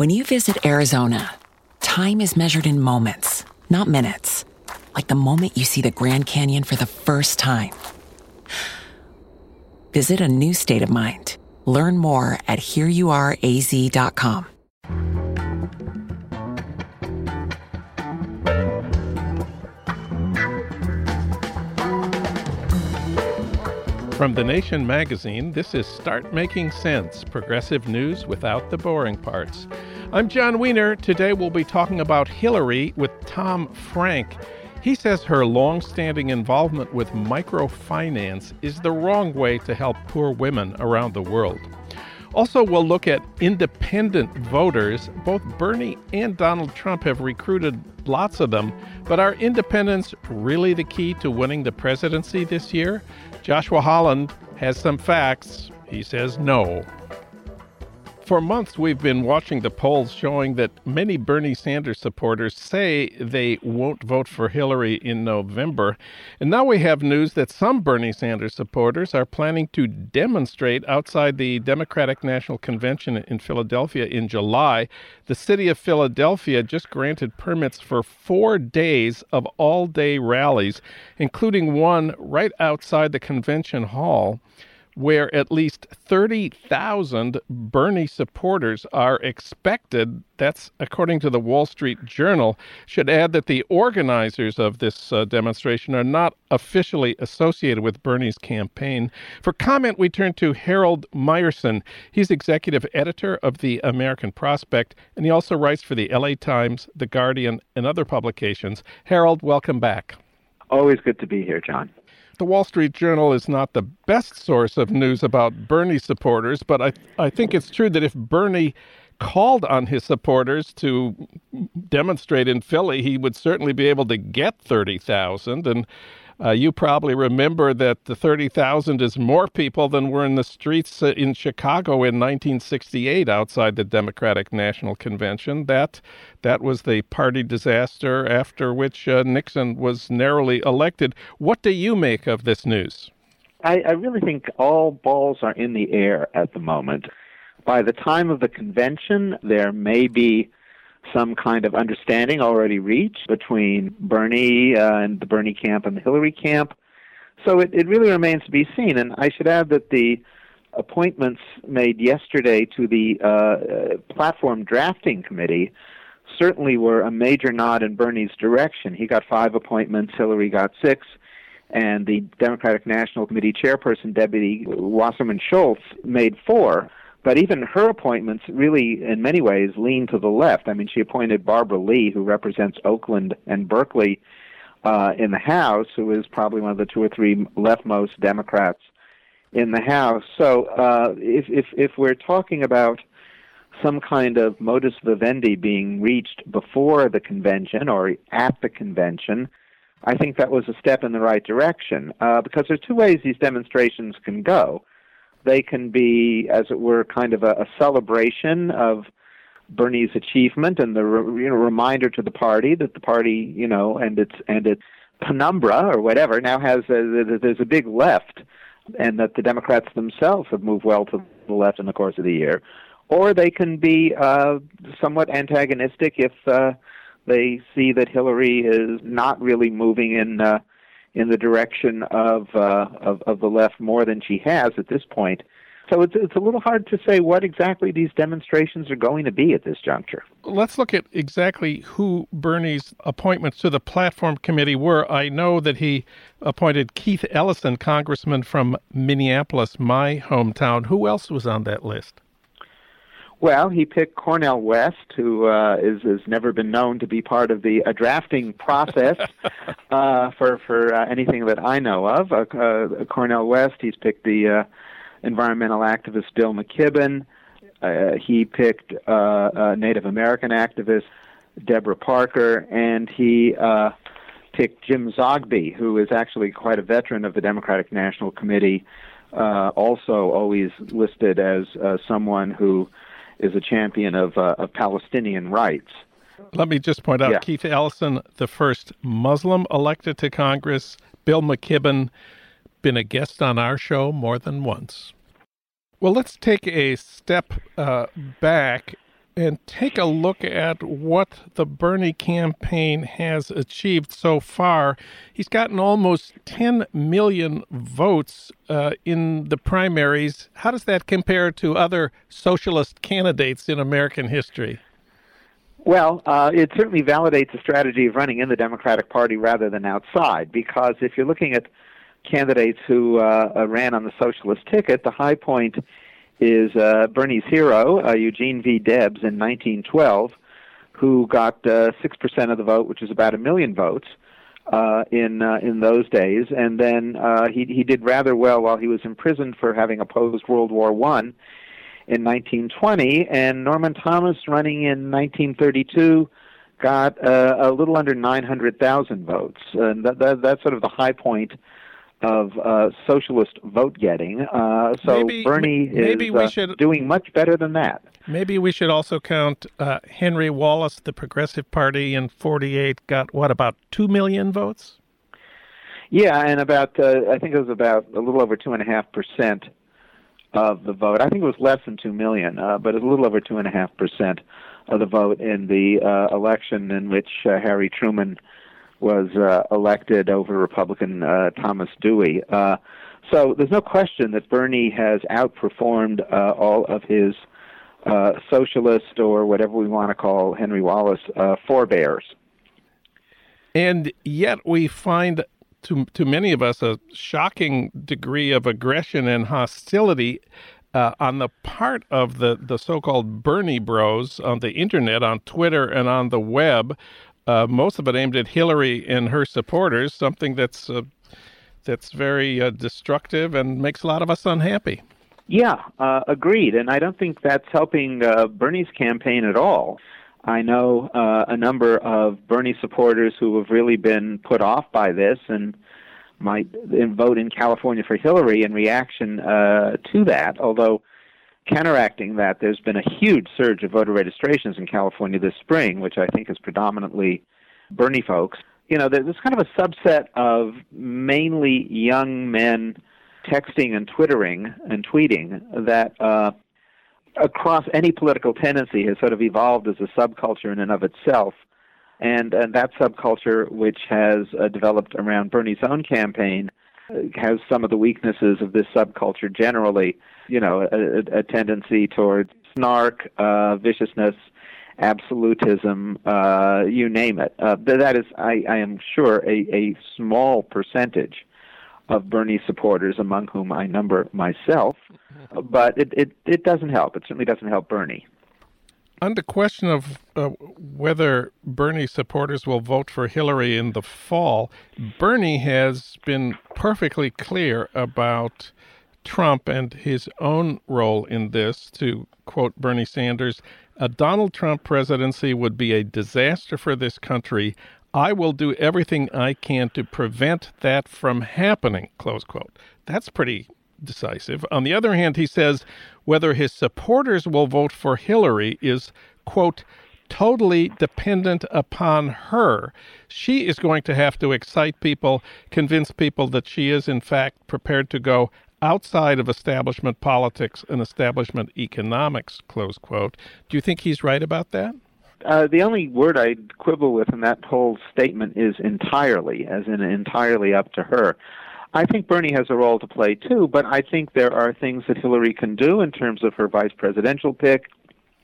When you visit Arizona, time is measured in moments, not minutes. Like the moment you see the Grand Canyon for the first time. Visit a new state of mind. Learn more at hereyouareaz.com. From The Nation magazine, this is Start Making Sense Progressive News Without the Boring Parts. I'm Jon Wiener. Today we'll be talking about Hillary with Tom Frank. He says her long standing involvement with microfinance is the wrong way to help poor women around the world. Also, we'll look at independent voters. Both Bernie and Donald Trump have recruited lots of them, but are independents really the key to winning the presidency this year? Joshua Holland has some facts. He says no. For months, we've been watching the polls showing that many Bernie Sanders supporters say they won't vote for Hillary in November. And now we have news that some Bernie Sanders supporters are planning to demonstrate outside the Democratic National Convention in Philadelphia in July. The city of Philadelphia just granted permits for four days of all day rallies, including one right outside the convention hall where at least 30,000 Bernie supporters are expected. That's according to the Wall Street Journal. Should add that the organizers of this uh, demonstration are not officially associated with Bernie's campaign. For comment, we turn to Harold Meyerson. He's executive editor of the American Prospect, and he also writes for the LA Times, The Guardian, and other publications. Harold, welcome back. Always good to be here, Jon the Wall Street Journal is not the best source of news about Bernie supporters, but I, I think it's true that if Bernie called on his supporters to demonstrate in Philly, he would certainly be able to get 30,000. And uh, you probably remember that the 30,000 is more people than were in the streets uh, in Chicago in 1968 outside the Democratic National Convention. That that was the party disaster after which uh, Nixon was narrowly elected. What do you make of this news? I, I really think all balls are in the air at the moment. By the time of the convention, there may be some kind of understanding already reached between Bernie uh, and the Bernie camp and the Hillary camp. So it, it really remains to be seen. And I should add that the appointments made yesterday to the uh, uh, platform drafting committee certainly were a major nod in Bernie's direction. He got five appointments, Hillary got six, and the Democratic National Committee chairperson, Debbie Wasserman Schultz, made four. But even her appointments really, in many ways, lean to the left. I mean, she appointed Barbara Lee, who represents Oakland and Berkeley uh, in the House, who is probably one of the two or three leftmost Democrats in the House. So uh, if, if, if we're talking about some kind of modus vivendi being reached before the convention or at the convention, I think that was a step in the right direction uh, because there's two ways these demonstrations can go. They can be, as it were, kind of a, a celebration of Bernie's achievement and the you know reminder to the party that the party you know and its and its penumbra or whatever now has a, there's a big left and that the Democrats themselves have moved well to the left in the course of the year, or they can be uh, somewhat antagonistic if uh, they see that Hillary is not really moving in uh, in the direction of, uh, of, of the left more than she has at this point. So it's it's a little hard to say what exactly these demonstrations are going to be at this juncture. Let's look at exactly who Bernie's appointments to the platform committee were. I know that he appointed Keith Ellison, congressman from Minneapolis, my hometown. Who else was on that list? Well, he picked Cornel West, who uh, is has never been known to be part of the uh, drafting process uh, for for uh, anything that I know of. Uh, uh, Cornel West. He's picked the uh, environmental activist Bill McKibben. Uh, he picked uh, Native American activist Deborah Parker, and he uh, picked Jim Zogby, who is actually quite a veteran of the Democratic National Committee, uh, also always listed as uh, someone who is a champion of, uh, of Palestinian rights. Let me just point out Yeah. Keith Ellison, the first Muslim elected to Congress, Bill McKibben, been a guest on our show more than once. Well, let's take a step uh, back and take a look at what the Bernie campaign has achieved so far. He's gotten almost 10 million votes uh, in the primaries. How does that compare to other socialist candidates in American history? Well, uh, it certainly validates the strategy of running in the Democratic Party rather than outside, because if you're looking at candidates who uh, uh, ran on the socialist ticket, the high point is uh, Bernie's hero, uh, Eugene V. Debs, in 1912, who got uh, six percent of the vote, which is about a million votes uh, in uh, in those days, and then uh, he he did rather well while he was imprisoned for having opposed World War One in 1920, and Norman Thomas, running in 1932, got uh, a little under 900,000 votes, and that, that, that's sort of the high point of uh, socialist vote getting. Uh, so Maybe- Bernie maybe is we uh, should- doing much better than that. Maybe we should also count uh, Henry Wallace, the Progressive Party in 48, got what, about 2 million votes? Yeah, and about uh, I think it was about a little over two and a half percent of the vote. I think it was less than two million, uh, but a little over two and a half percent of the vote in the uh, election in which uh, Harry Truman was uh, elected over Republican uh, Thomas Dewey. Uh, so there's no question that Bernie has outperformed uh, all of his uh, socialist or whatever we want to call Henry Wallace uh, forebears. And yet we find, to, to many of us, a shocking degree of aggression and hostility uh, on the part of the, the so called Bernie bros on the internet, on Twitter, and on the web. Uh, most of it aimed at Hillary and her supporters, something that's uh, that's very uh, destructive and makes a lot of us unhappy. Yeah, uh, agreed. And I don't think that's helping uh, Bernie's campaign at all. I know uh, a number of Bernie supporters who have really been put off by this and might vote in California for Hillary in reaction to that. Although counteracting that, there's been a huge surge of voter registrations in California this spring, which I think is predominantly Bernie folks. You know, there's kind of a subset of mainly young men texting and twittering and tweeting that uh, across any political tendency has sort of evolved as a subculture in and of itself. And, and that subculture, which has uh, developed around Bernie's own campaign, has some of the weaknesses of this subculture generally. You know, a, a tendency towards snark, uh, viciousness, absolutism, uh, you name it. Uh, that is, I, I am sure, a, a small percentage of Bernie supporters, among whom I number myself. But it, it, it doesn't help. It certainly doesn't help Bernie. On the question of uh, whether Bernie supporters will vote for Hillary in the fall, Bernie has been perfectly clear about Trump and his own role in this. To quote Bernie Sanders, a Donald Trump presidency would be a disaster for this country. I will do everything I can to prevent that from happening, close quote. That's pretty decisive. On the other hand, he says whether his supporters will vote for Hillary is, quote, totally dependent upon her. She is going to have to excite people, convince people that she is, in fact, prepared to go outside of establishment politics and establishment economics, close quote. Do you think he's right about that? Uh, the only word I'd quibble with in that whole statement is entirely, as in entirely up to her. I think Bernie has a role to play too, but I think there are things that Hillary can do in terms of her vice presidential pick,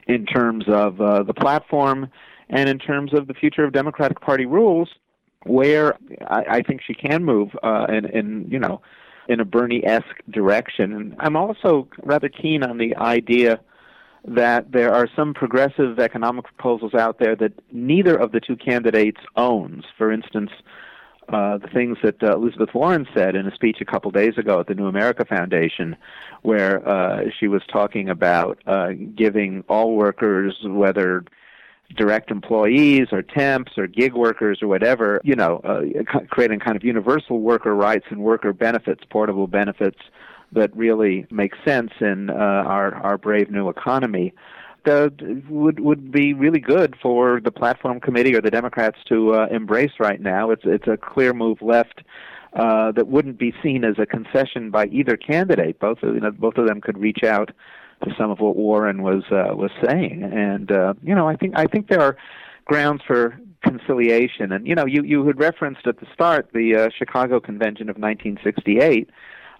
in terms of uh, the platform, and in terms of the future of Democratic Party rules, where I, I think she can move uh, in, in you know in a Bernie-esque direction. And I'm also rather keen on the idea that there are some progressive economic proposals out there that neither of the two candidates owns. For instance, uh, the things that uh, Elizabeth Warren said in a speech a couple days ago at the New America Foundation, where uh, she was talking about uh, giving all workers, whether direct employees or temps or gig workers or whatever, you know, uh, creating kind of universal worker rights and worker benefits, portable benefits that really make sense in uh, our our brave new economy. Uh, would would be really good for the platform committee or the Democrats to uh, embrace right now. It's it's a clear move left uh, that wouldn't be seen as a concession by either candidate. Both of you know, both of them could reach out to some of what Warren was uh, was saying. And uh, you know, I think I think there are grounds for conciliation. And you know, you you had referenced at the start the uh, Chicago Convention of 1968.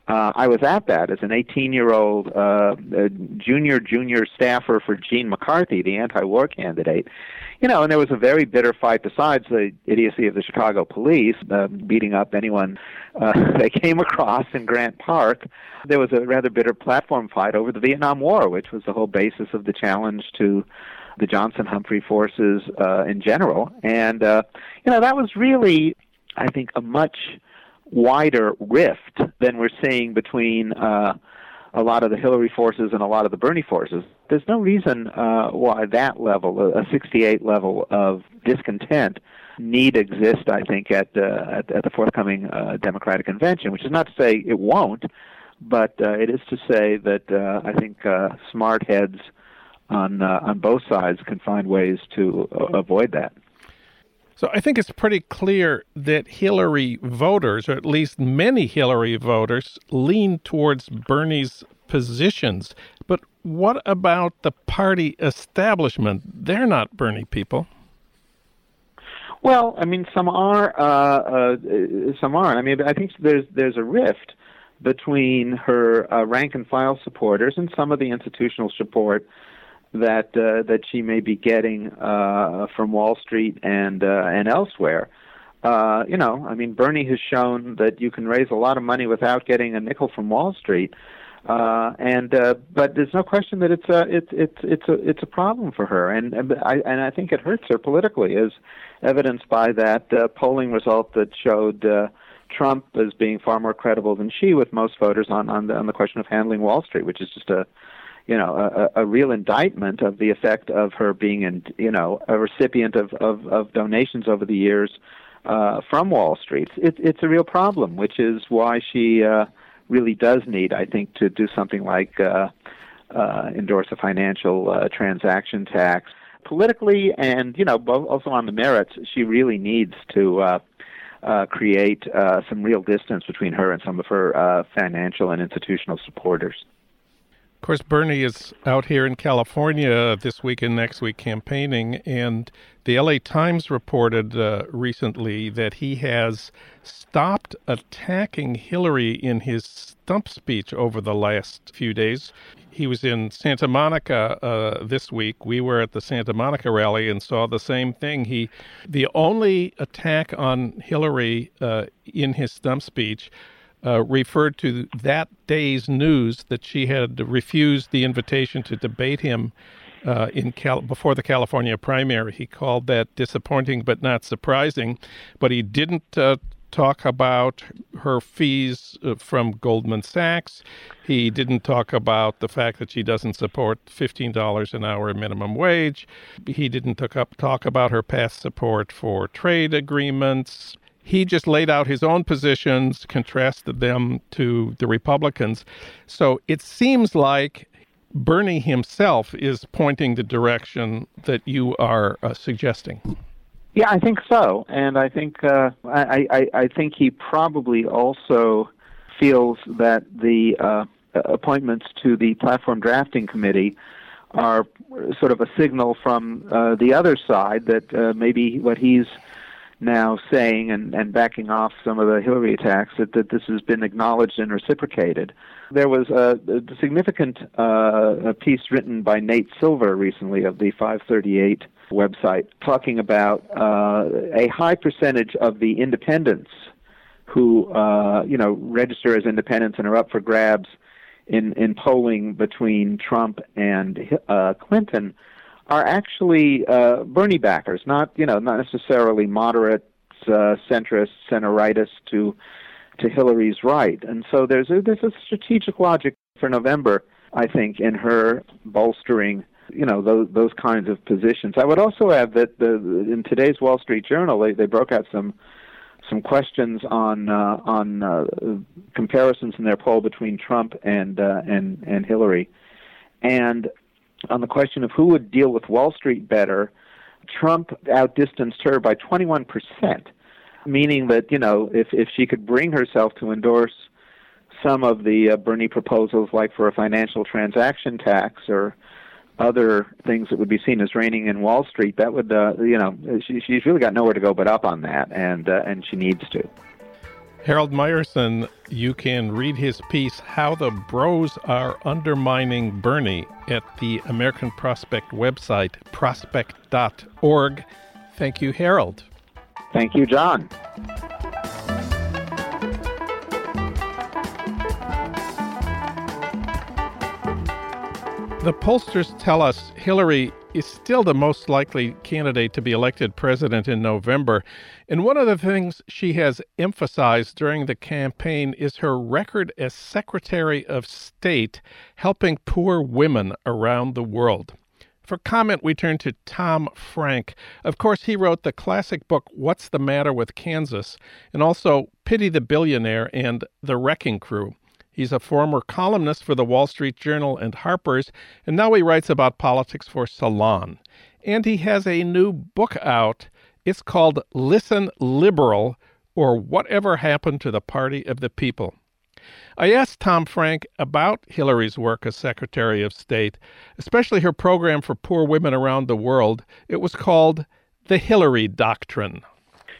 Uh, I was at that as an 18-year-old uh, junior junior staffer for Gene McCarthy, the anti-war candidate. You know, and there was a very bitter fight besides the idiocy of the Chicago police uh, beating up anyone uh, they came across in Grant Park. There was a rather bitter platform fight over the Vietnam War, which was the whole basis of the challenge to the Johnson Humphrey forces uh, in general. And, uh, you know, that was really, I think, a much wider rift than we're seeing between uh, a lot of the Hillary forces and a lot of the Bernie forces. There's no reason uh, why that level, a 68 level of discontent, need exist. I think at uh, at, at the forthcoming uh, Democratic convention, which is not to say it won't, but uh, it is to say that uh, I think uh, smart heads on uh, on both sides can find ways to uh, avoid that. So I think it's pretty clear that Hillary voters, or at least many Hillary voters, lean towards Bernie's positions. But what about the party establishment? They're not Bernie people. Well, I mean, some are, uh, uh, some aren't. I mean, I think there's there's a rift between her uh, rank and file supporters and some of the institutional support that uh, that she may be getting uh, from Wall Street and uh, and elsewhere. Uh, you know, I mean, Bernie has shown that you can raise a lot of money without getting a nickel from Wall Street, uh, and uh, but there's no question that it's a it's it's it's a it's a problem for her, and and I and I think it hurts her politically, as evidenced by that uh, polling result that showed. Uh, Trump as being far more credible than she with most voters on on the, on the question of handling Wall Street, which is just a you know, a, a real indictment of the effect of her being, in, you know, a recipient of, of, of donations over the years uh, from Wall Street. It, it's a real problem, which is why she uh, really does need, I think, to do something like uh, uh, endorse a financial uh, transaction tax. Politically and, you know, also on the merits, she really needs to. Uh, uh, create uh, some real distance between her and some of her uh, financial and institutional supporters. Of course, Bernie is out here in California this week and next week campaigning, and the LA Times reported uh, recently that he has stopped attacking Hillary in his stump speech over the last few days. He was in Santa Monica uh, this week. We were at the Santa Monica rally and saw the same thing. He, the only attack on Hillary uh, in his stump speech uh, referred to that day's news that she had refused the invitation to debate him uh, in Cal- before the California primary. He called that disappointing but not surprising, but he didn't uh, talk about her fees uh, from Goldman Sachs. He didn't talk about the fact that she doesn't support $15 an hour minimum wage. He didn't talk, talk about her past support for trade agreements he just laid out his own positions, contrasted them to the Republicans. So it seems like Bernie himself is pointing the direction that you are uh, suggesting. Yeah, I think so, and I think uh, I, I, I think he probably also feels that the uh, appointments to the platform drafting committee are sort of a signal from uh, the other side that uh, maybe what he's now saying and, and backing off some of the Hillary attacks that, that this has been acknowledged and reciprocated. There was a, a significant uh, a piece written by Nate Silver recently of the 538 website talking about uh, a high percentage of the independents who uh, you know register as independents and are up for grabs in in polling between Trump and uh, Clinton are actually uh, Bernie backers, not you know not necessarily moderate uh, centrist, center rightist to to Hillary's right. And so there's a, there's a strategic logic for November, I think, in her bolstering you know those those kinds of positions. I would also add that the in today's Wall Street Journal they, they broke out some some questions on uh, on uh, comparisons in their poll between Trump and uh, and and Hillary, and on the question of who would deal with Wall Street better, Trump outdistanced her by 21 percent, meaning that you know if if she could bring herself to endorse some of the uh, Bernie proposals, like for a financial transaction tax or other things that would be seen as reining in Wall Street, that would, uh, you know, she, she's really got nowhere to go but up on that, and uh, and she needs to. Harold Meyerson, you can read his piece, How the Bros Are Undermining Bernie, at the American Prospect website, prospect.org. Thank you, Harold. Thank you, John. The pollsters tell us Hillary is still the most likely candidate to be elected president in November. And one of the things she has emphasized during the campaign is her record as Secretary of State helping poor women around the world. For comment, we turn to Tom Frank. Of course, he wrote the classic book, What's the Matter with Kansas, and also Pity the Billionaire and The Wrecking Crew. He's a former columnist for the Wall Street Journal and Harper's, and now he writes about politics for Salon. And he has a new book out. It's called Listen Liberal or Whatever Happened to the Party of the People. I asked Tom Frank about Hillary's work as Secretary of State, especially her program for poor women around the world. It was called the Hillary Doctrine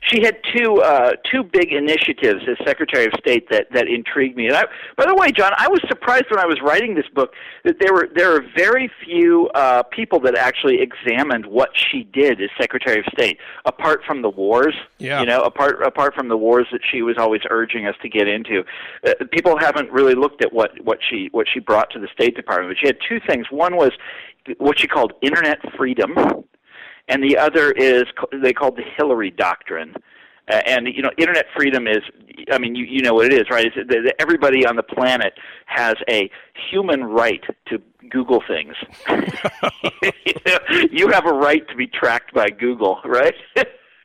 she had two uh, two big initiatives as Secretary of State that that intrigued me. And I, by the way, John, I was surprised when I was writing this book that there were there are very few uh, people that actually examined what she did as Secretary of State, apart from the wars. Yeah. You know, apart apart from the wars that she was always urging us to get into, uh, people haven't really looked at what what she what she brought to the State Department. But she had two things. One was what she called internet freedom and the other is they called the Hillary Doctrine. Uh, and you know, internet freedom is, I mean, you you know what it is, right? It's, everybody on the planet has a human right to Google things. you, you have a right to be tracked by Google, right?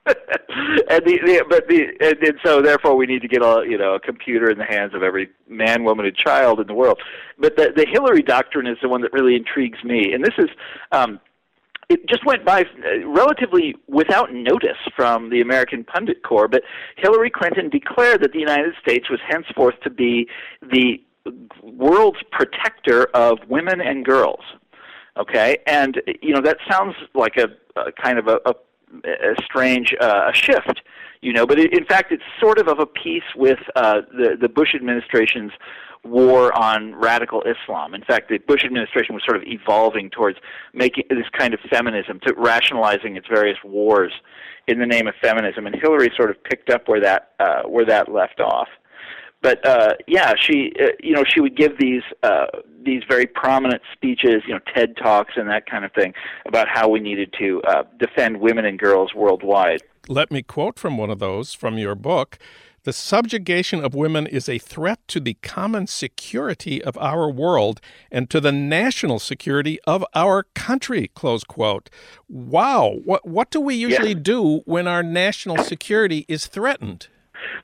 and the, the but the and, and so therefore we need to get a you know a computer in the hands of every man, woman, and child in the world. But the the Hillary doctrine is the one that really intrigues me, and this is um, it just went by uh, relatively without notice from the American pundit corps, but Hillary Clinton declared that the United States was henceforth to be the world's protector of women and girls. Okay, and you know that sounds like a, a kind of a, a, a strange uh, shift, you know, but it, in fact it's sort of of a piece with uh, the the Bush administration's war on radical Islam. In fact, the Bush administration was sort of evolving towards making this kind of feminism, to rationalizing its various wars in the name of feminism, and Hillary sort of picked up where that uh, where that left off. But uh, yeah, she uh, you know she would give these uh, these very prominent speeches, you know TED talks and that kind of thing about how we needed to uh, defend women and girls worldwide. Let me quote from one of those from your book. The subjugation of women is a threat to the common security of our world and to the national security of our country. Close quote. Wow. What, what do we usually yeah. do when our national security is threatened?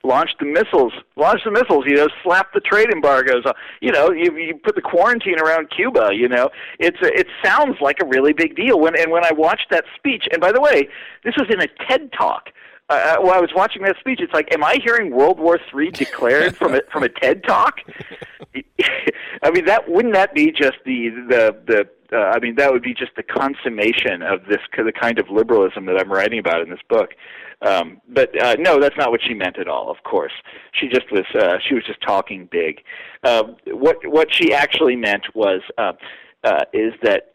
Launch the missiles, launch the missiles, you know, slap the trade embargoes, you know, you, you put the quarantine around Cuba, you know, it's a, it sounds like a really big deal. When and when I watched that speech, and by the way, this was in a TED talk, uh, uh, I was watching that speech, it's like, am I hearing World War III declared from a from a TED talk? I mean, that wouldn't that be just the the the uh, I mean, that would be just the consummation of this the kind of liberalism that I'm writing about in this book. Um, but uh, no, that's not what she meant at all. Of course, she just was uh, she was just talking big. Uh, what what she actually meant was uh, uh, is that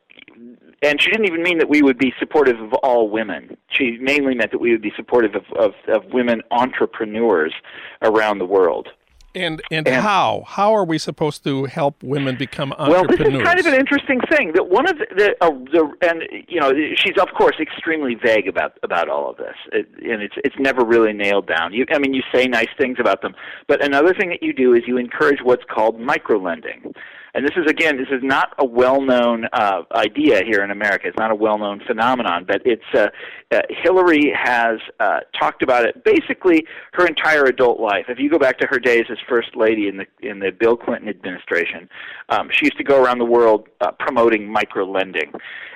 and she didn't even mean that we would be supportive of all women. She mainly meant that we would be supportive of, of, of women entrepreneurs around the world. And, and, and how how are we supposed to help women become entrepreneurs? Well, this is kind of an interesting thing. That one of the, the, uh, the and you know she's of course extremely vague about about all of this, it, and it's it's never really nailed down. You, I mean, you say nice things about them, but another thing that you do is you encourage what's called microlending. And this is again, this is not a well-known uh, idea here in America. It's not a well-known phenomenon, but it's uh, uh, Hillary has uh, talked about it basically her entire adult life. If you go back to her days as first lady in the in the Bill Clinton administration, um, she used to go around the world uh, promoting micro-lending.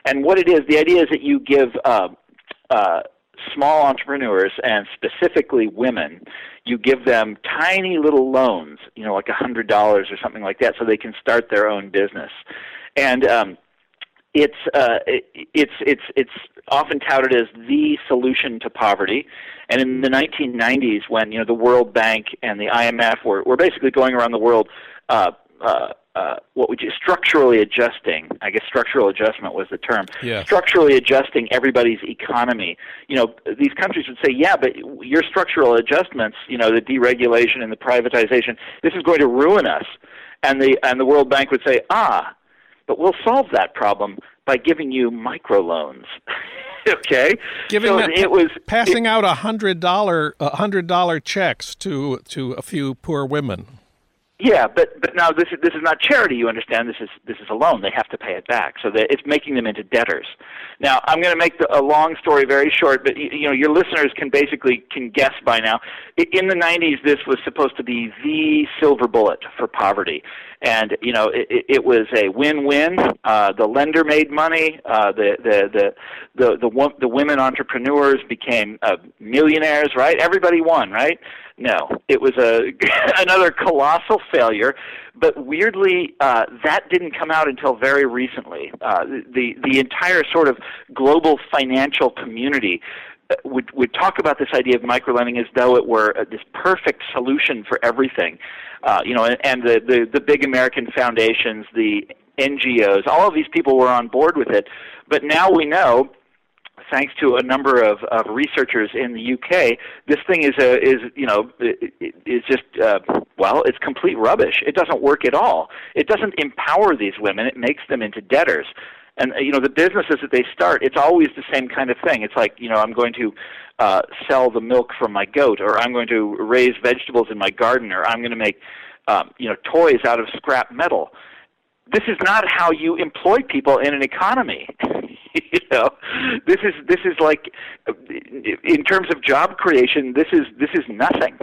And what it is, the idea is that you give uh, uh, small entrepreneurs and specifically women, you give them tiny little loans, you know, like a hundred dollars or something like that, so they can start their own business. And um, it's uh, it's it's it's often touted as the solution to poverty. And in the 1990s, when you know the World Bank and the IMF were were basically going around the world. Uh, uh, uh, what would you structurally adjusting? I guess structural adjustment was the term. Yeah. Structurally adjusting everybody's economy. You know, these countries would say, "Yeah, but your structural adjustments, you know, the deregulation and the privatization, this is going to ruin us." And the and the World Bank would say, "Ah, but we'll solve that problem by giving you microloans." okay, giving so that, it was passing it, out a hundred dollar a hundred dollar checks to to a few poor women. Yeah, but but now this is this is not charity. You understand? This is this is a loan. They have to pay it back. So that it's making them into debtors. Now I'm going to make the, a long story very short, but you know your listeners can basically can guess by now. In the 90s, this was supposed to be the silver bullet for poverty, and you know it, it was a win-win. Uh, the lender made money. Uh, the, the the the the the women entrepreneurs became uh, millionaires. Right? Everybody won. Right? No, it was a another colossal failure. But weirdly, uh, that didn't come out until very recently. Uh, the the entire sort of global financial community uh, would would talk about this idea of microlending as though it were uh, this perfect solution for everything. Uh, you know, and, and the, the the big American foundations, the NGOs, all of these people were on board with it. But now we know thanks to a number of, of researchers in the UK, this thing is a is you know is just uh, well, it's complete rubbish. It doesn't work at all. It doesn't empower these women. It makes them into debtors. And you know the businesses that they start, it's always the same kind of thing. It's like you know I'm going to uh, sell the milk from my goat, or I'm going to raise vegetables in my garden, or I'm going to make um, you know toys out of scrap metal. This is not how you employ people in an economy. you know, this is this is like, in terms of job creation, this is this is nothing.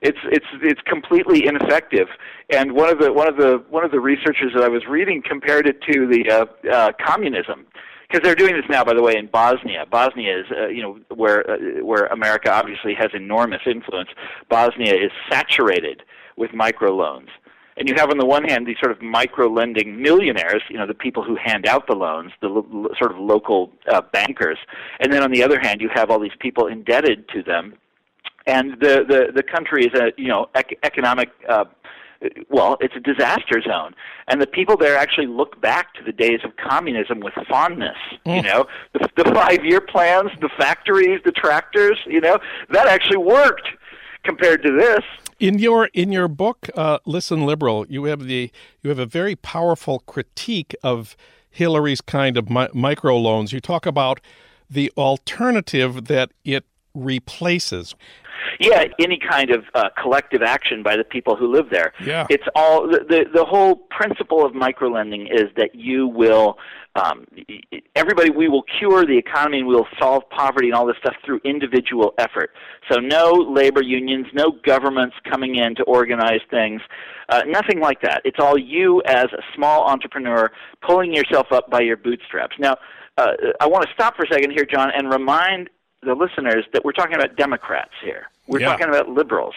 It's it's it's completely ineffective. And one of the one of the one of the researchers that I was reading compared it to the uh, uh, communism because they're doing this now, by the way, in Bosnia. Bosnia is, uh, you know, where uh, where America obviously has enormous influence. Bosnia is saturated with microloans. And you have on the one hand these sort of micro lending millionaires, you know, the people who hand out the loans, the lo- sort of local uh, bankers, and then on the other hand you have all these people indebted to them, and the the the country is a you know ec- economic. Uh, well, it's a disaster zone, and the people there actually look back to the days of communism with fondness. Mm. You know, the, the five-year plans, the factories, the tractors. You know, that actually worked compared to this. In your in your book, uh, Listen Liberal, you have the you have a very powerful critique of Hillary's kind of mi- microloans. You talk about the alternative that it replaces. Yeah, any kind of uh, collective action by the people who live there. Yeah. It's all the, the the whole principle of microlending is that you will um, everybody we will cure the economy and we will solve poverty and all this stuff through individual effort. So no labor unions, no governments coming in to organize things, uh, nothing like that. It's all you as a small entrepreneur pulling yourself up by your bootstraps. Now, uh, I want to stop for a second here, John, and remind the listeners that we're talking about Democrats here. We're yeah. talking about liberals.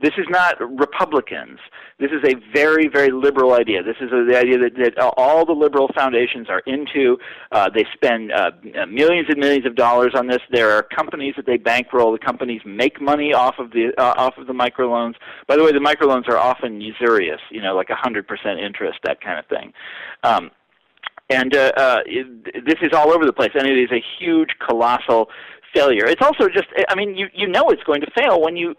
This is not Republicans. This is a very, very liberal idea. This is a, the idea that, that all the liberal foundations are into. Uh, they spend uh, millions and millions of dollars on this. There are companies that they bankroll. The companies make money off of the uh, off of the microloans. By the way, the microloans are often usurious. You know, like a hundred percent interest, that kind of thing. Um, and uh, uh, this is all over the place, and it is a huge, colossal failure. It's also just, I mean, you you know it's going to fail when you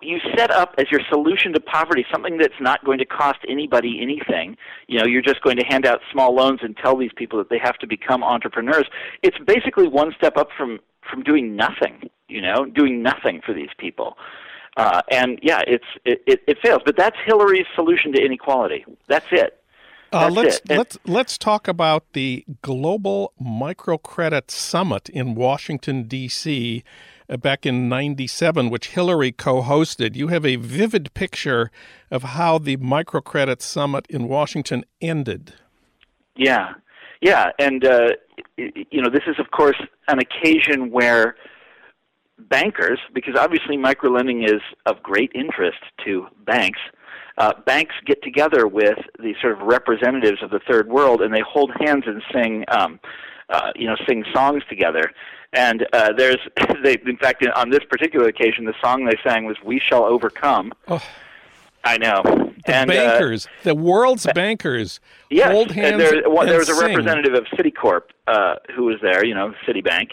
you set up as your solution to poverty something that's not going to cost anybody anything. You know, you're just going to hand out small loans and tell these people that they have to become entrepreneurs. It's basically one step up from from doing nothing. You know, doing nothing for these people. Uh, and yeah, it's it, it, it fails. But that's Hillary's solution to inequality. That's it. Uh, let's let's let's talk about the Global Microcredit Summit in Washington D.C. Uh, back in '97, which Hillary co-hosted. You have a vivid picture of how the Microcredit Summit in Washington ended. Yeah, yeah, and uh, you know this is of course an occasion where bankers, because obviously microlending is of great interest to banks uh, banks get together with the sort of representatives of the third world, and they hold hands and sing, um, uh, you know, sing songs together. And uh, there's, they, in fact, on this particular occasion, the song they sang was "We Shall Overcome." Oh. I know. The and, uh, bankers, uh, the world's bankers, yes, hold hands. There, well, there was a sing. representative of Citicorp uh, who was there, you know, Citibank,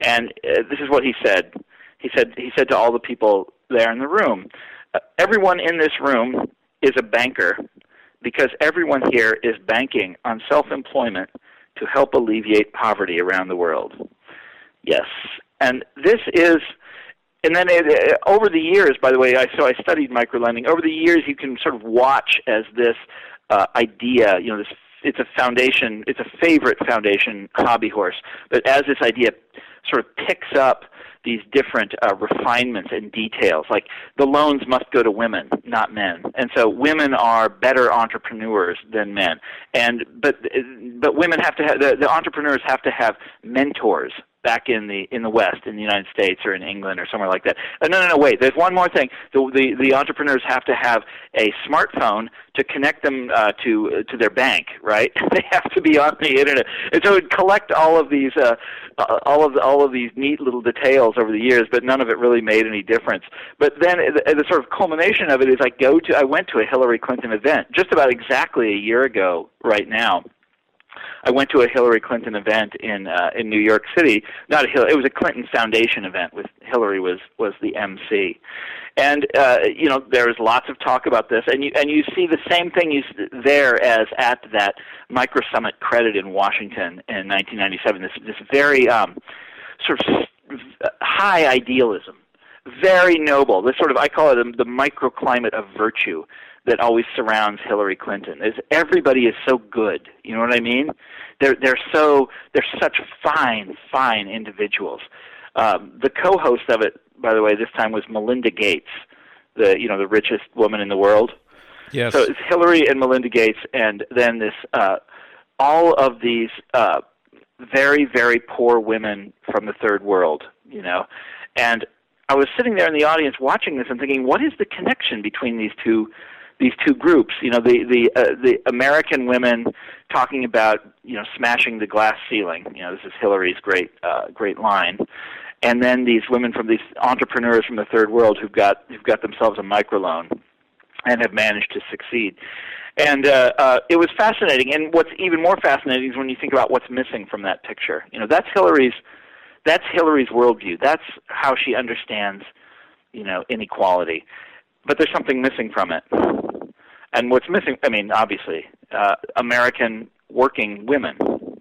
and uh, this is what he said. He said he said to all the people there in the room, uh, everyone in this room is a banker because everyone here is banking on self employment to help alleviate poverty around the world. Yes. And this is and then it, it, over the years, by the way, I so I studied microlending. Over the years, you can sort of watch as this uh, idea, you know, this it's a foundation, it's a favorite foundation hobby horse. But as this idea sort of picks up these different uh, refinements and details. Like the loans must go to women, not men, and so women are better entrepreneurs than men. And but but women have to have the, the entrepreneurs have to have mentors back in the in the West, in the United States or in England or somewhere like that. Uh, no, no, no. Wait. There's one more thing. The the, the entrepreneurs have to have a smartphone to connect them uh, to uh, to their bank. Right? they have to be on the internet, and so it collect all of these uh, uh, all of all of these neat little details over the years, but none of it really made any difference. But then the, the sort of culmination of it is I go to I went to a Hillary Clinton event just about exactly a year ago right now I went to a Hillary Clinton event in uh, in New York City. Not a Hillary, it was a Clinton Foundation event with Hillary was was the MC, and uh, you know there was lots of talk about this, and you and you see the same thing you, there as at that Micro Summit credit in Washington in 1997. This this very um, sort of high idealism, very noble. This sort of I call it the, the microclimate of virtue that always surrounds Hillary Clinton. Is everybody is so good. You know what I mean? They're they're so they're such fine fine individuals. Um, the co-host of it, by the way, this time was Melinda Gates, the you know the richest woman in the world. Yes. So it's Hillary and Melinda Gates, and then this uh, all of these uh, very very poor women from the third world. You know, and I was sitting there in the audience watching this and thinking, what is the connection between these two these two groups. You know, the the uh, the American women talking about you know smashing the glass ceiling. You know, this is Hillary's great uh, great line. And then these women from these entrepreneurs from the third world who've got who've got themselves a microloan and have managed to succeed. And uh, uh, it was fascinating. And what's even more fascinating is when you think about what's missing from that picture. You know, that's Hillary's that's Hillary's worldview. That's how she understands, you know, inequality. But there's something missing from it. And what's missing, I mean, obviously, uh, American working women,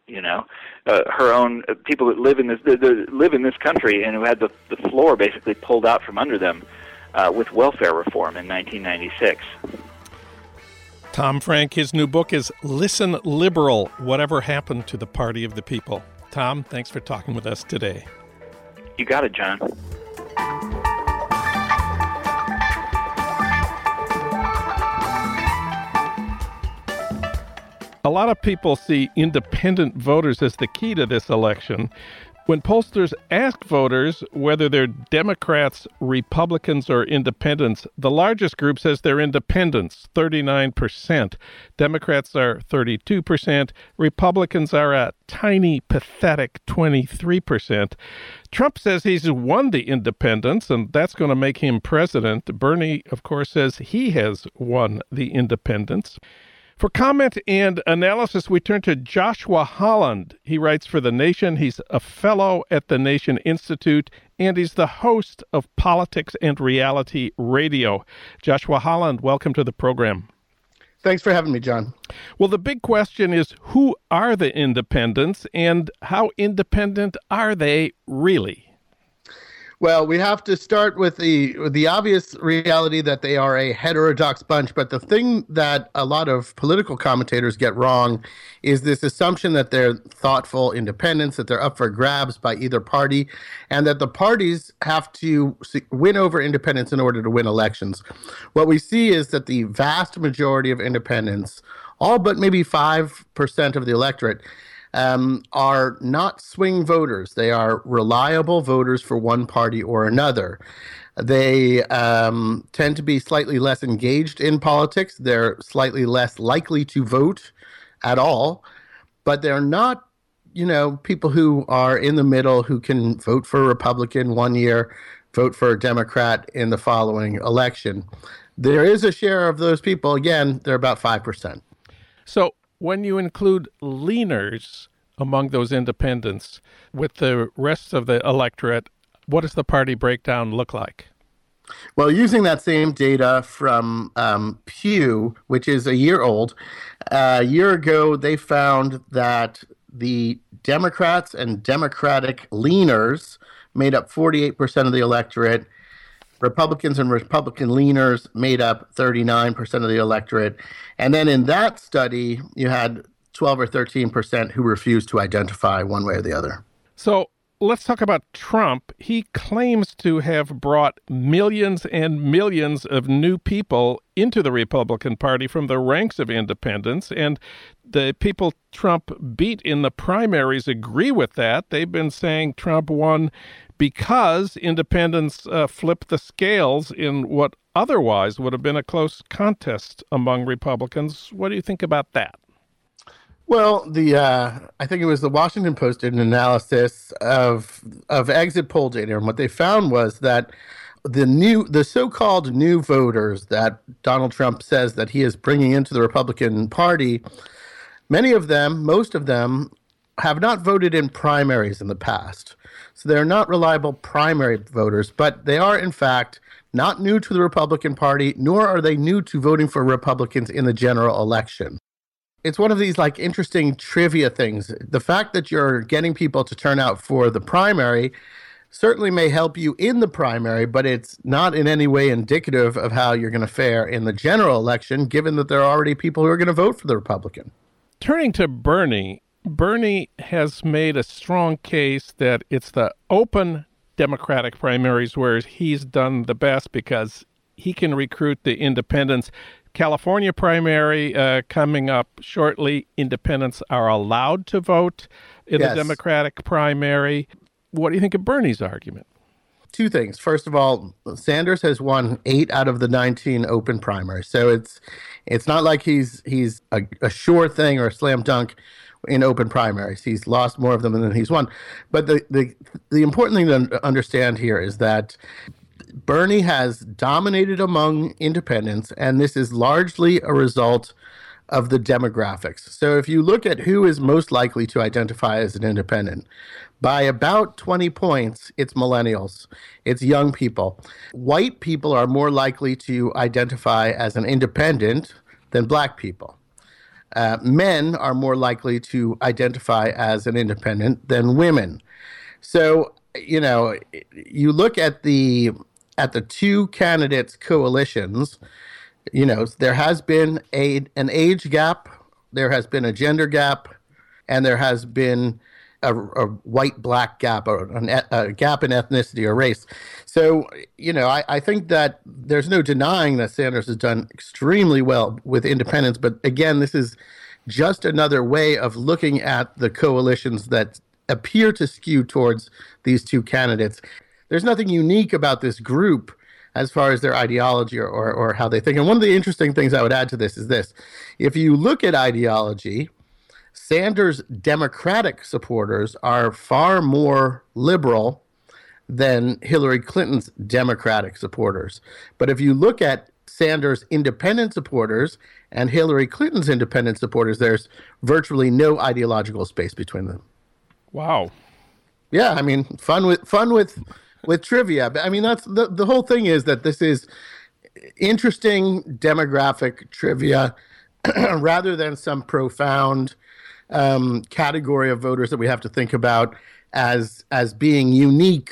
you know, uh, her own uh, people that live in this the, the, live in this country and who had the, the floor basically pulled out from under them uh, with welfare reform in 1996. Tom Frank, his new book is Listen Liberal Whatever Happened to the Party of the People. Tom, thanks for talking with us today. You got it, John. Lot of people see independent voters as the key to this election. When pollsters ask voters whether they're Democrats, Republicans, or independents, the largest group says they're independents, 39%. Democrats are 32%. Republicans are a tiny, pathetic 23%. Trump says he's won the independents, and that's going to make him president. Bernie, of course, says he has won the independents. For comment and analysis, we turn to Joshua Holland. He writes for The Nation. He's a fellow at the Nation Institute, and he's the host of Politics and Reality Radio. Joshua Holland, welcome to the program. Thanks for having me, John. Well, the big question is who are the independents and how independent are they really? Well, we have to start with the the obvious reality that they are a heterodox bunch. But the thing that a lot of political commentators get wrong is this assumption that they're thoughtful independents, that they're up for grabs by either party, and that the parties have to win over independents in order to win elections. What we see is that the vast majority of independents, all but maybe five percent of the electorate, um, are not swing voters. They are reliable voters for one party or another. They um, tend to be slightly less engaged in politics. They're slightly less likely to vote at all, but they're not, you know, people who are in the middle who can vote for a Republican one year, vote for a Democrat in the following election. There is a share of those people. Again, they're about 5%. So when you include leaners among those independents with the rest of the electorate, what does the party breakdown look like? Well, using that same data from um, Pew, which is a year old, uh, a year ago they found that the Democrats and Democratic leaners made up 48% of the electorate. Republicans and Republican leaners made up 39% of the electorate. And then in that study, you had 12 or 13 percent who refused to identify one way or the other. So let's talk about Trump. He claims to have brought millions and millions of new people into the Republican Party from the ranks of independents. And the people Trump beat in the primaries agree with that. They've been saying Trump won because independents uh, flipped the scales in what otherwise would have been a close contest among Republicans. What do you think about that? Well, the uh, I think it was the Washington Post did an analysis of of exit poll data, and what they found was that the new the so-called new voters that Donald Trump says that he is bringing into the Republican Party, many of them, most of them, have not voted in primaries in the past. So they're not reliable primary voters, but they are in fact not new to the Republican Party, nor are they new to voting for Republicans in the general election it's one of these like interesting trivia things. The fact that you're getting people to turn out for the primary certainly may help you in the primary, but it's not in any way indicative of how you're going to fare in the general election, given that there are already people who are going to vote for the Republican. Turning to Bernie, Bernie has made a strong case that it's the open Democratic primaries where he's done the best because he can recruit the independents. California primary uh, coming up shortly. Independents are allowed to vote in yes. the Democratic primary. What do you think of Bernie's argument? Two things. First of all, Sanders has won eight out of the 19 open primaries, so it's it's not like he's he's a, a sure thing or a slam dunk in open primaries. He's lost more of them than he's won. But the the the important thing to understand here is that Bernie has dominated among independents, and this is largely a result of the demographics. So if you look at who is most likely to identify as an independent, by about 20 points, it's millennials, it's young people. White people are more likely to identify as an independent than black people. Uh, men are more likely to identify as an independent than women. So, you know, you look at the at the two candidates coalitions, you know, there has been a an age gap, there has been a gender gap, and there has been a, a white black gap or an, a gap in ethnicity or race. So, you know, I, I think that there's no denying that Sanders has done extremely well with independents. But again, this is just another way of looking at the coalitions that appear to skew towards these two candidates there's nothing unique about this group as far as their ideology or, or, or, how they think. And one of the interesting things I would add to this is this if you look at ideology, Sanders' Democratic supporters are far more liberal than Hillary Clinton's Democratic supporters. But if you look at Sanders independent supporters and Hillary Clinton's independent supporters, there's virtually no ideological space between them. Wow. Yeah, I mean, fun with fun with with trivia. I mean, that's the the whole thing is that this is interesting demographic trivia rather than some profound um, category of voters that we have to think about as as being unique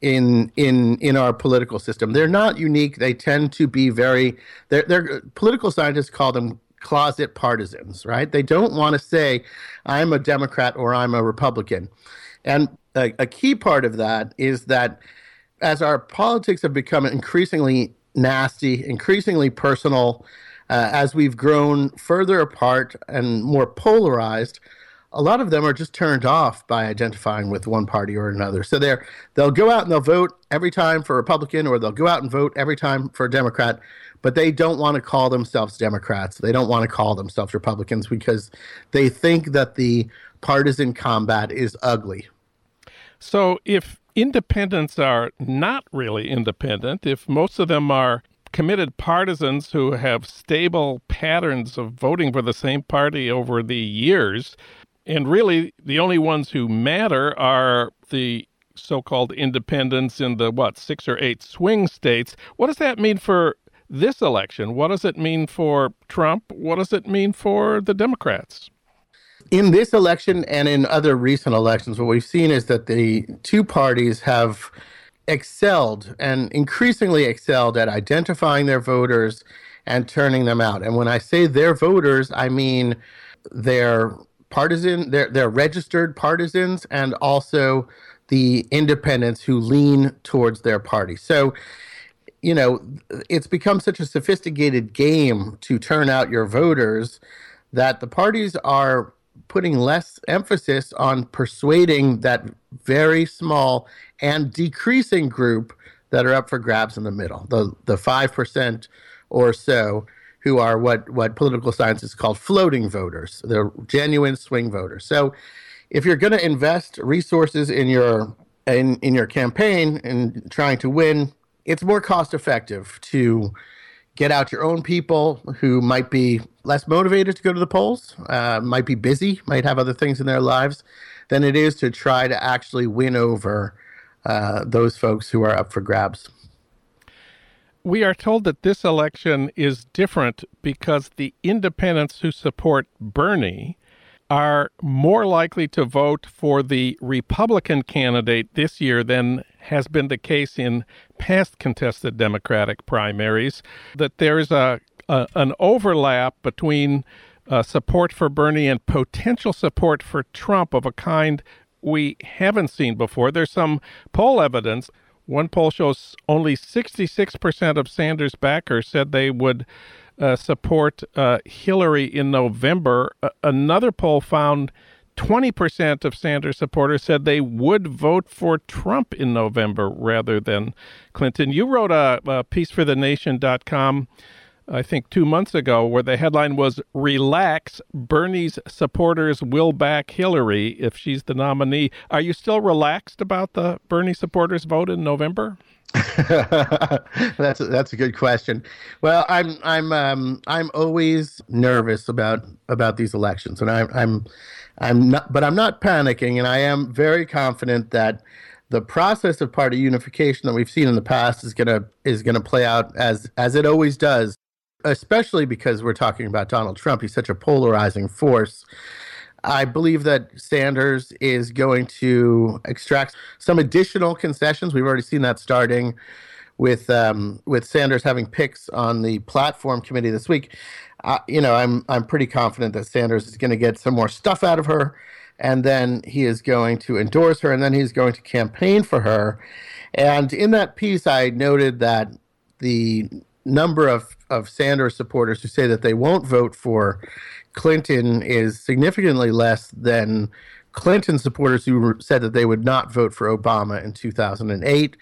in in in our political system. They're not unique. They tend to be very. They're, they're political scientists call them closet partisans, right? They don't want to say, "I'm a Democrat" or "I'm a Republican," and a, a key part of that is that as our politics have become increasingly nasty, increasingly personal, uh, as we've grown further apart and more polarized, a lot of them are just turned off by identifying with one party or another. So they're they'll go out and they'll vote every time for Republican, or they'll go out and vote every time for a Democrat, but they don't want to call themselves Democrats. They don't want to call themselves Republicans because they think that the partisan combat is ugly. So if independents are not really independent, if most of them are committed partisans who have stable patterns of voting for the same party over the years, and really, the only ones who matter are the so called independents in the, what, six or eight swing states. What does that mean for this election? What does it mean for Trump? What does it mean for the Democrats? In this election and in other recent elections, what we've seen is that the two parties have excelled and increasingly excelled at identifying their voters and turning them out. And when I say their voters, I mean their partisan, they're, they're registered partisans and also the independents who lean towards their party. So, you know, it's become such a sophisticated game to turn out your voters that the parties are putting less emphasis on persuading that very small and decreasing group that are up for grabs in the middle, the the five percent or so who are what what political science is called floating voters. They're genuine swing voters. So if you're going to invest resources in your in in your campaign and trying to win, it's more cost effective to get out your own people who might be less motivated to go to the polls, uh, might be busy, might have other things in their lives, than it is to try to actually win over uh, those folks who are up for grabs. We are told that this election is different because the independents who support Bernie are more likely to vote for the Republican candidate this year than has been the case in past contested Democratic primaries. That there is a, a an overlap between uh, support for Bernie and potential support for Trump of a kind we haven't seen before. There's some poll evidence one poll shows only 66% of Sanders backers said they would uh, support uh, Hillary in November. Uh, another poll found 20% of Sanders supporters said they would vote for Trump in November rather than Clinton. You wrote a, a piece for thenation.com I think two months ago, where the headline was Relax, Bernie's supporters will back Hillary if she's the nominee. Are you still relaxed about the Bernie supporters vote in November? that's a, that's a good question. Well, I'm I'm um, I'm always nervous about about these elections, and I'm I'm I'm not, but I'm not panicking, and I am very confident that the process of party unification that we've seen in the past is gonna is gonna play out as as it always does especially because we're talking about Donald Trump. He's such a polarizing force. I believe that Sanders is going to extract some additional concessions. We've already seen that starting with um, with Sanders having picks on the platform committee this week. Uh, you know, I'm I'm pretty confident that Sanders is going to get some more stuff out of her, and then he is going to endorse her, and then he's going to campaign for her. And in that piece, I noted that the number of, of Sanders supporters who say that they won't vote for Clinton is significantly less than Clinton supporters who said that they would not vote for Obama in 2008.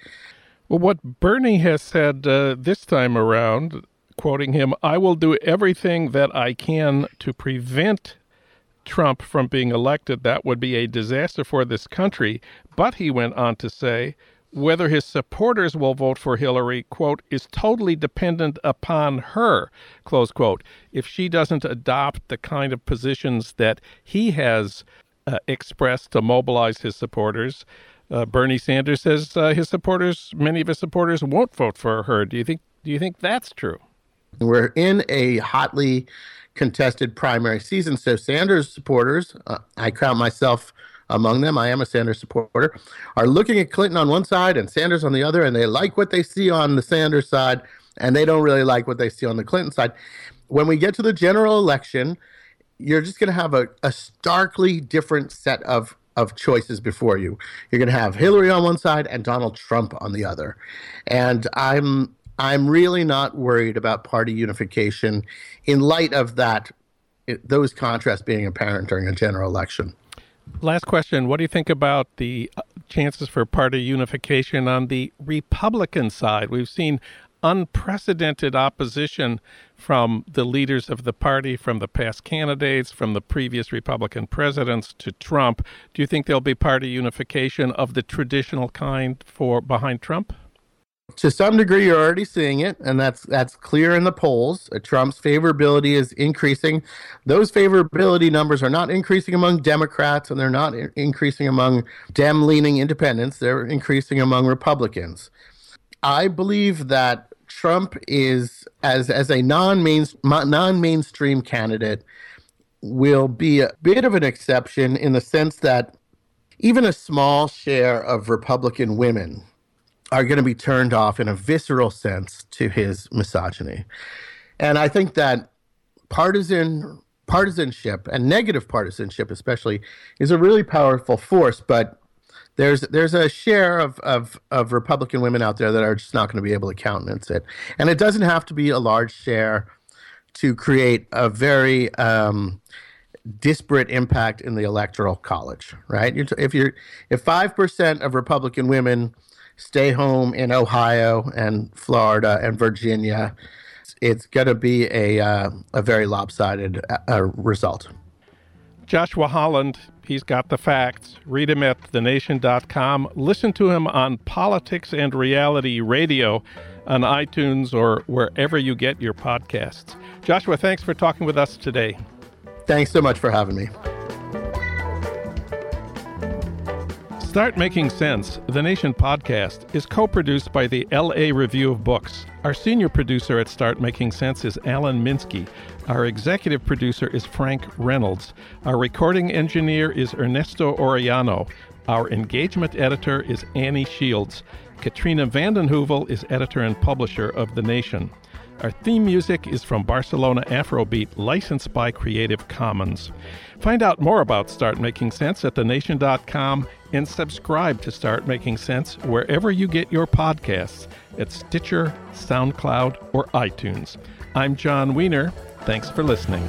Well, what Bernie has said uh, this time around, quoting him, I will do everything that I can to prevent Trump from being elected. That would be a disaster for this country. But he went on to say, whether his supporters will vote for Hillary, quote, is totally dependent upon her, close quote. If she doesn't adopt the kind of positions that he has uh, expressed to mobilize his supporters, uh, Bernie Sanders says uh, his supporters, many of his supporters, won't vote for her. Do you think? Do you think that's true? We're in a hotly contested primary season, so Sanders supporters, uh, I count myself among them, I am a Sanders supporter, are looking at Clinton on one side and Sanders on the other, and they like what they see on the Sanders side, and they don't really like what they see on the Clinton side. When we get to the general election, you're just going to have a, a starkly different set of of choices before you. You're going to have Hillary on one side and Donald Trump on the other. And I'm I'm really not worried about party unification in light of that those contrasts being apparent during a general election. Last question. What do you think about the uh, chances for party unification on the Republican side? We've seen unprecedented opposition from the leaders of the party, from the past candidates, from the previous Republican presidents to Trump. Do you think there'll be party unification of the traditional kind for behind Trump? To some degree, you're already seeing it, and that's that's clear in the polls. Uh, Trump's favorability is increasing. Those favorability numbers are not increasing among Democrats, and they're not increasing among Dem-leaning independents. They're increasing among Republicans. I believe that Trump is as as a non main non mainstream candidate will be a bit of an exception in the sense that even a small share of Republican women are going to be turned off in a visceral sense to his misogyny. And I think that partisan partisanship and negative partisanship especially is a really powerful force, but there's there's a share of, of, of Republican women out there that are just not going to be able to countenance it, and it doesn't have to be a large share to create a very um, disparate impact in the electoral college, right? If you're if five percent of Republican women stay home in Ohio and Florida and Virginia, it's going to be a uh, a very lopsided uh, result. Joshua Holland, he's got the facts. Read him at thenation.com. Listen to him on Politics and Reality Radio on iTunes or wherever you get your podcasts. Joshua, thanks for talking with us today. Thanks so much for having me. Start Making Sense, the Nation podcast, is co produced by the LA Review of Books. Our senior producer at Start Making Sense is Alan Minsky. Our executive producer is Frank Reynolds. Our recording engineer is Ernesto Orellano. Our engagement editor is Annie Shields. Katrina vanden Heuvel is editor and publisher of The Nation. Our theme music is from Barcelona Afrobeat, licensed by Creative Commons. Find out more about Start Making Sense at thenation.com and subscribe to Start Making Sense wherever you get your podcasts at Stitcher, SoundCloud, or iTunes. I'm Jon Wiener. Thanks for listening.